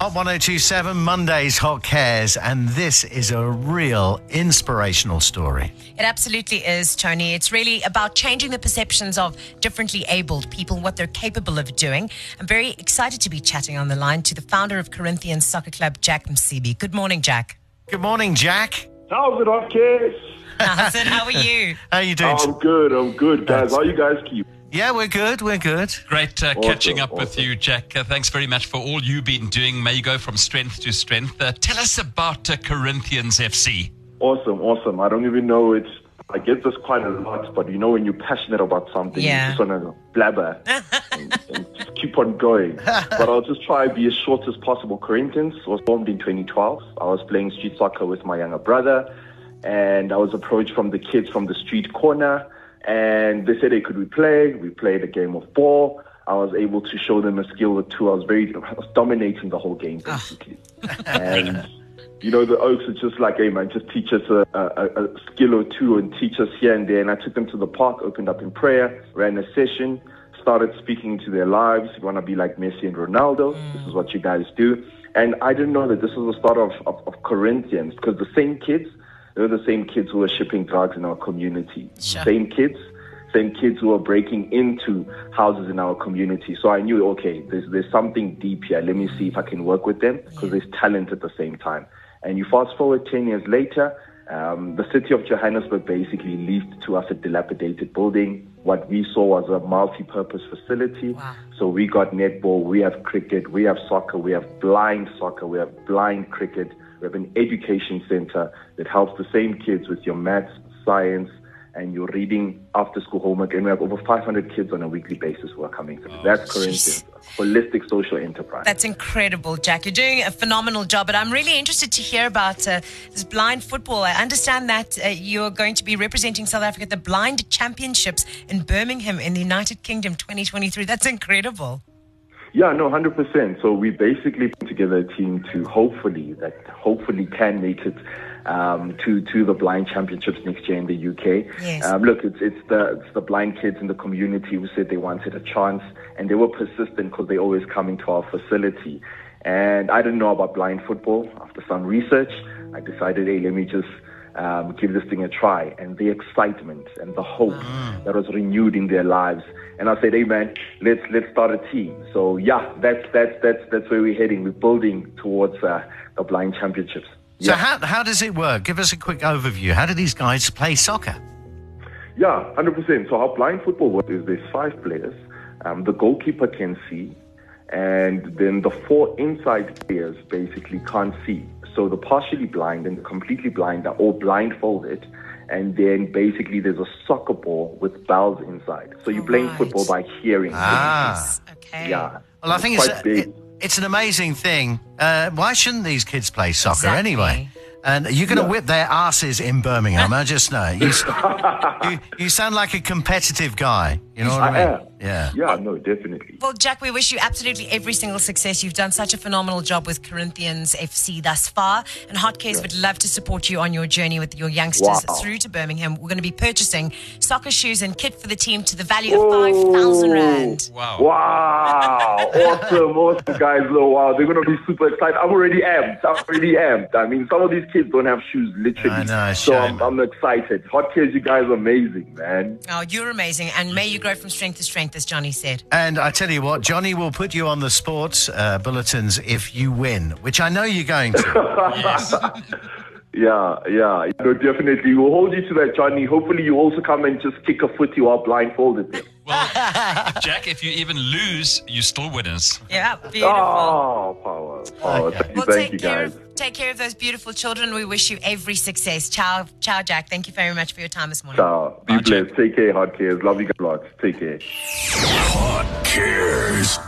Hot 1027 Mondays Hot Cares, and this is a real inspirational story. It absolutely is, Tony. It's really about changing the perceptions of differently abled people, what they're capable of doing. I'm very excited to be chatting on the line to the founder of Corinthians Soccer Club, Jack Msibi. Good morning, Jack. Good morning, Jack. How's it, Hot Cares? How's it? How are you? How are you doing? I'm good. I'm good, guys. How you guys keep? Yeah, we're good. We're good. Great uh, Awesome, catching up with you, Jack. Uh, thanks very much for all you've been doing. May you go from strength to strength. Uh, tell us about uh, Corinthians FC. Awesome, awesome. I don't even know it's. I get this quite a lot, but you know when you're passionate about something, Yeah. you just want to blabber and, and just keep on going. but I'll just try to be as short as possible. Corinthians was formed in 2012. I was playing street soccer with my younger brother, and I was approached from the kids from the street corner, and they said, "Hey, could we play?" We played a game of ball. I was able to show them a skill or two. I was very, I was dominating the whole game ah. basically, and you know, the Oaks are just like, hey man, just teach us a, a, a skill or two and teach us here and there. And I took them to the park, opened up in prayer, ran a session, started speaking into their lives. You want to be like Messi and Ronaldo. Mm. This is what you guys do. And I didn't know that this was the start of, of, of Corinthians because the same kids, they're the same kids who are shipping drugs in our community. Sure. Same kids, same kids who are breaking into houses in our community. So I knew, okay, there's, there's something deep here. Let me see if I can work with them because there's talent at the same time. And you fast forward 10 years later, um, the city of Johannesburg basically leased to us a dilapidated building. What we saw was a multi-purpose facility. Wow. So we got netball, we have cricket, we have soccer, we have blind soccer, we have blind cricket. We have an education center that helps the same kids with your maths, science, and your reading after school homework. And we have over 500 kids on a weekly basis who are coming through. That's Corinthians, holistic social enterprise. That's incredible, Jack. You're doing a phenomenal job, but I'm really interested to hear about uh, this blind football. I understand that uh, you're going to be representing South Africa at the Blind Championships in Birmingham in the United Kingdom 2023. That's incredible. Yeah, no, hundred percent. So we basically put together a team to hopefully that hopefully can make it um, to to the blind championships next year in the UK. Yes. Um, look, it's it's the it's the blind kids in the community who said they wanted a chance, and they were persistent because they always coming to our facility. And I didn't know about blind football. After some research, I decided, hey, let me just um, give this thing a try. And the excitement and the hope that was renewed in their lives. And I said, hey man, let's let's start a team. So yeah, that's that's that's that's where we're heading. We're building towards uh, the blind championships. So, Yeah. how, how does it work? Give us a quick overview. How do these guys play soccer? Yeah, hundred percent. So how blind football works is there's five players. Um, the goalkeeper can see, and then the four inside players basically can't see. So the partially blind and the completely blind are all blindfolded, and then basically there's a soccer ball with bells inside. So you're playing Right. football by hearing. Ah. Okay. Yeah. Well, I think it's, quite a, it, it's an amazing thing. Uh, why shouldn't these kids play soccer Exactly. anyway? And you're going to Yeah. whip their asses in Birmingham. I just know. You, you, you sound like a competitive guy. You know what I, I mean? am. Yeah. Yeah, no, definitely. Well, Jack, we wish you absolutely every single success. You've done such a phenomenal job with Corinthians FC thus far. And Hot Cares would love to support you on your journey with your youngsters Wow. through to Birmingham. We're going to be purchasing soccer shoes and kit for the team to the value of 5,000 Rand. Wow. Wow, awesome, awesome guys. Oh, wow, they're gonna be super excited. I'm already amped. I'm already amped. I mean, some of these kids don't have shoes, literally. I know, so. I'm, I'm excited. Hot kids, you guys are amazing, man. Oh, you're amazing. And may you grow from strength to strength, as Johnny said. And I tell you what, Johnny will put you on the sports uh, bulletins if you win, which I know you're going to. Yeah, yeah, no, definitely. We'll hold you to that, Johnny. Hopefully, you also come and just kick a footy while blindfolded. Well, Jack, if you even lose, you're still winners. Yeah, beautiful. Oh, Oh, power, power. Thank you, Well, thank you, take care, guys. of, take care of those beautiful children. We wish you every success. Ciao, ciao, Jack. Thank you very much for your time this morning. Ciao. Be Bye, Jack. blessed. Take care, hot cares. Love you guys lots. Take care. Hot Cares.